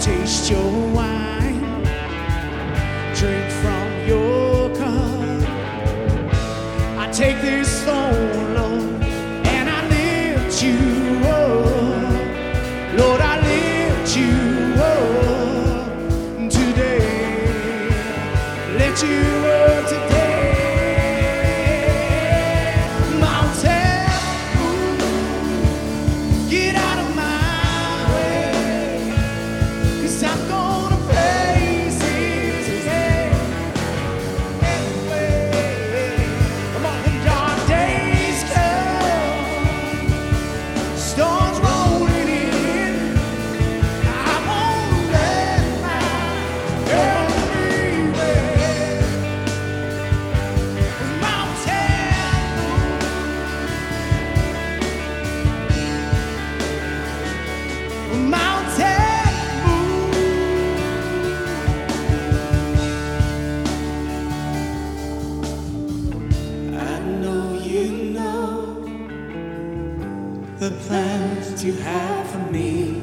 taste your wine, drink from your cup. I take this thorn, Lord, and I lift you up. Lord, I lift you up today. Let you up today. Cause I'm plans you have for me.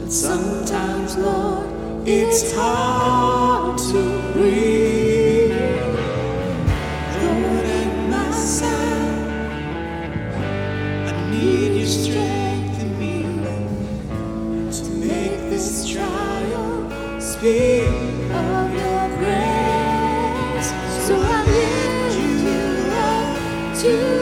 But sometimes, Lord, it's hard to breathe. Lord, at my side, I need your strength in me to make this trial speak of your grace. So I lift you up today.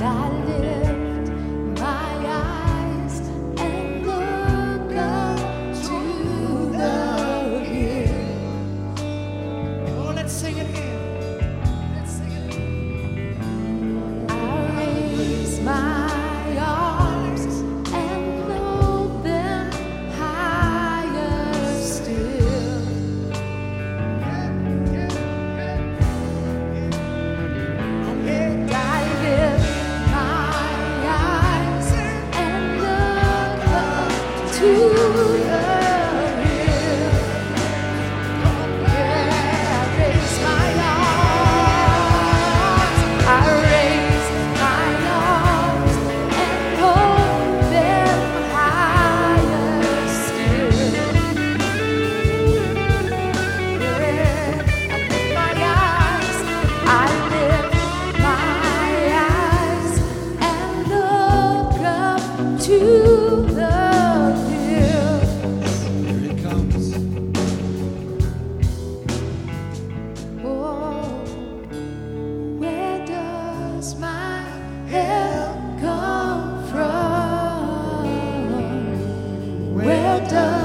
die. better.